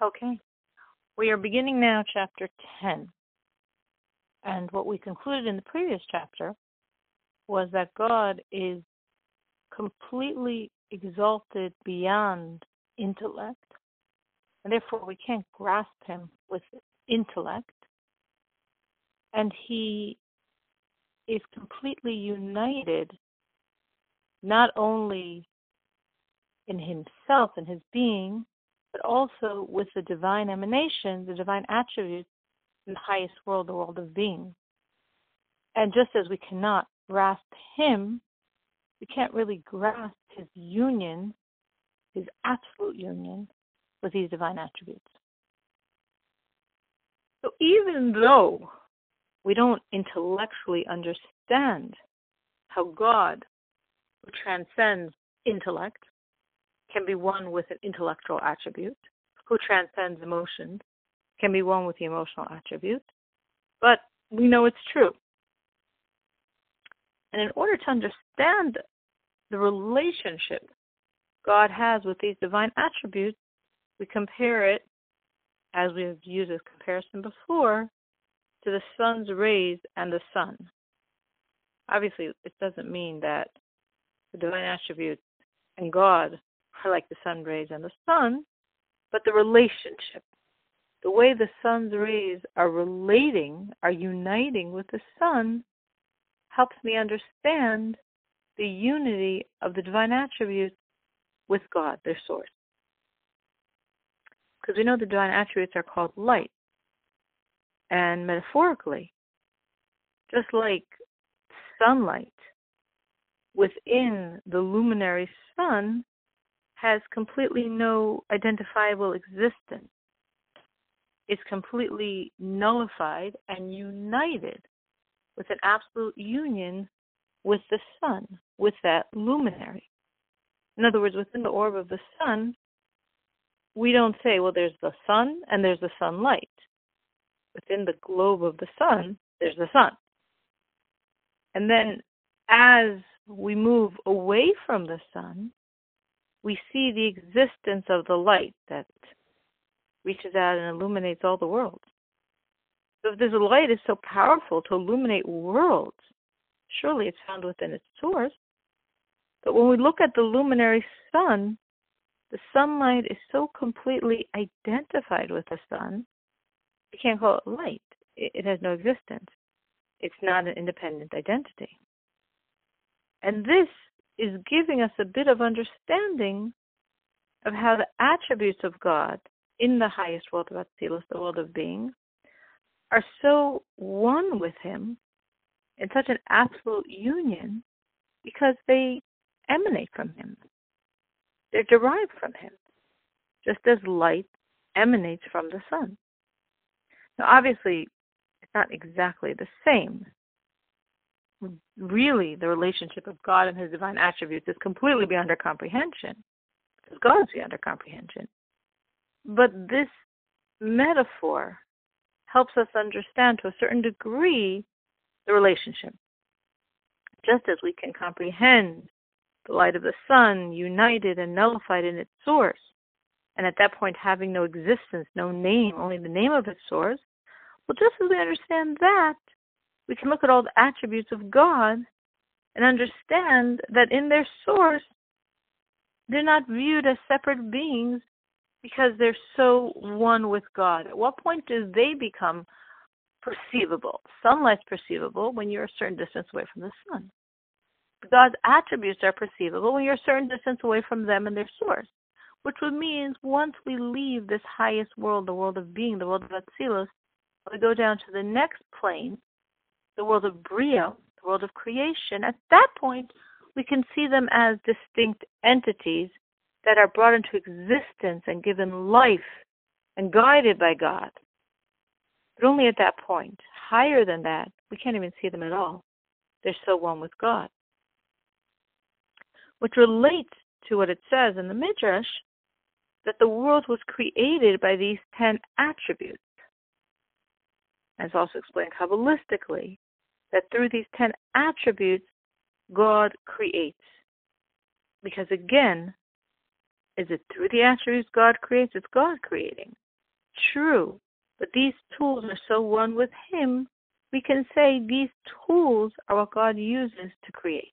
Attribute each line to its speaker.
Speaker 1: Okay. We are beginning now chapter 10. And what we concluded in the previous chapter was that God is completely exalted beyond intellect, and therefore we can't grasp him with intellect. And he is completely united not only in himself and his being, but also with the divine emanation, the divine attributes in the highest world, the world of being. And just as we cannot grasp him, we can't really grasp his union, his absolute union with these divine attributes. So even though we don't intellectually understand how God, transcends intellect, can be one with an intellectual attribute, who transcends emotion, can be one with the emotional attribute, but we know it's true. And in order to understand the relationship God has with these divine attributes, we compare it, as we have used as comparison before, to the sun's rays and the sun. Obviously, it doesn't mean that the divine attributes and God are like the sun rays and the sun, but the relationship, the way the sun's rays are relating, are uniting with the sun, helps me understand the unity of the divine attributes with God, their source. Because we know the divine attributes are called light. And metaphorically, just like sunlight within the luminary sun has completely no identifiable existence. It's completely nullified and united with an absolute union with the sun, with that luminary. In other words, within the orb of the sun, we don't say, well, there's the sun and there's the sunlight. Within the globe of the sun, there's the sun. And then as we move away from the sun, we see the existence of the light that reaches out and illuminates all the worlds. So if this light is so powerful to illuminate worlds, surely it's found within its source. But when we look at the luminary sun, the sunlight is so completely identified with the sun, we can't call it light. It has no existence. It's not an independent identity. And this is giving us a bit of understanding of how the attributes of God in the highest world of Atzilus, the world of being, are so one with Him in such an absolute union because they emanate from Him. They're derived from Him, just as light emanates from the sun. Now, obviously, it's not exactly the same really the relationship of God and his divine attributes is completely beyond our comprehension. Because God is beyond our comprehension. But this metaphor helps us understand to a certain degree the relationship. Just as we can comprehend the light of the sun united and nullified in its source, and at that point having no existence, no name, only the name of its source, well, just as we understand that, we can look at all the attributes of God and understand that in their source, they're not viewed as separate beings because they're so one with God. At what point do they become perceivable? Sunlight's perceivable when you're a certain distance away from the sun. God's attributes are perceivable when you're a certain distance away from them and their source, which would mean once we leave this highest world, the world of being, the world of Atzilus, we go down to the next plane, the world of Bria, the world of creation, at that point, we can see them as distinct entities that are brought into existence and given life and guided by God. But only at that point. Higher than that, we can't even see them at all. They're so one with God. Which relates to what it says in the Midrash that the world was created by these ten attributes. As also explained Kabbalistically, that through these 10 attributes, God creates. Because again, is it through the attributes God creates? It's God creating. true. But these tools are so one with Him, we can say these tools are what God uses to create.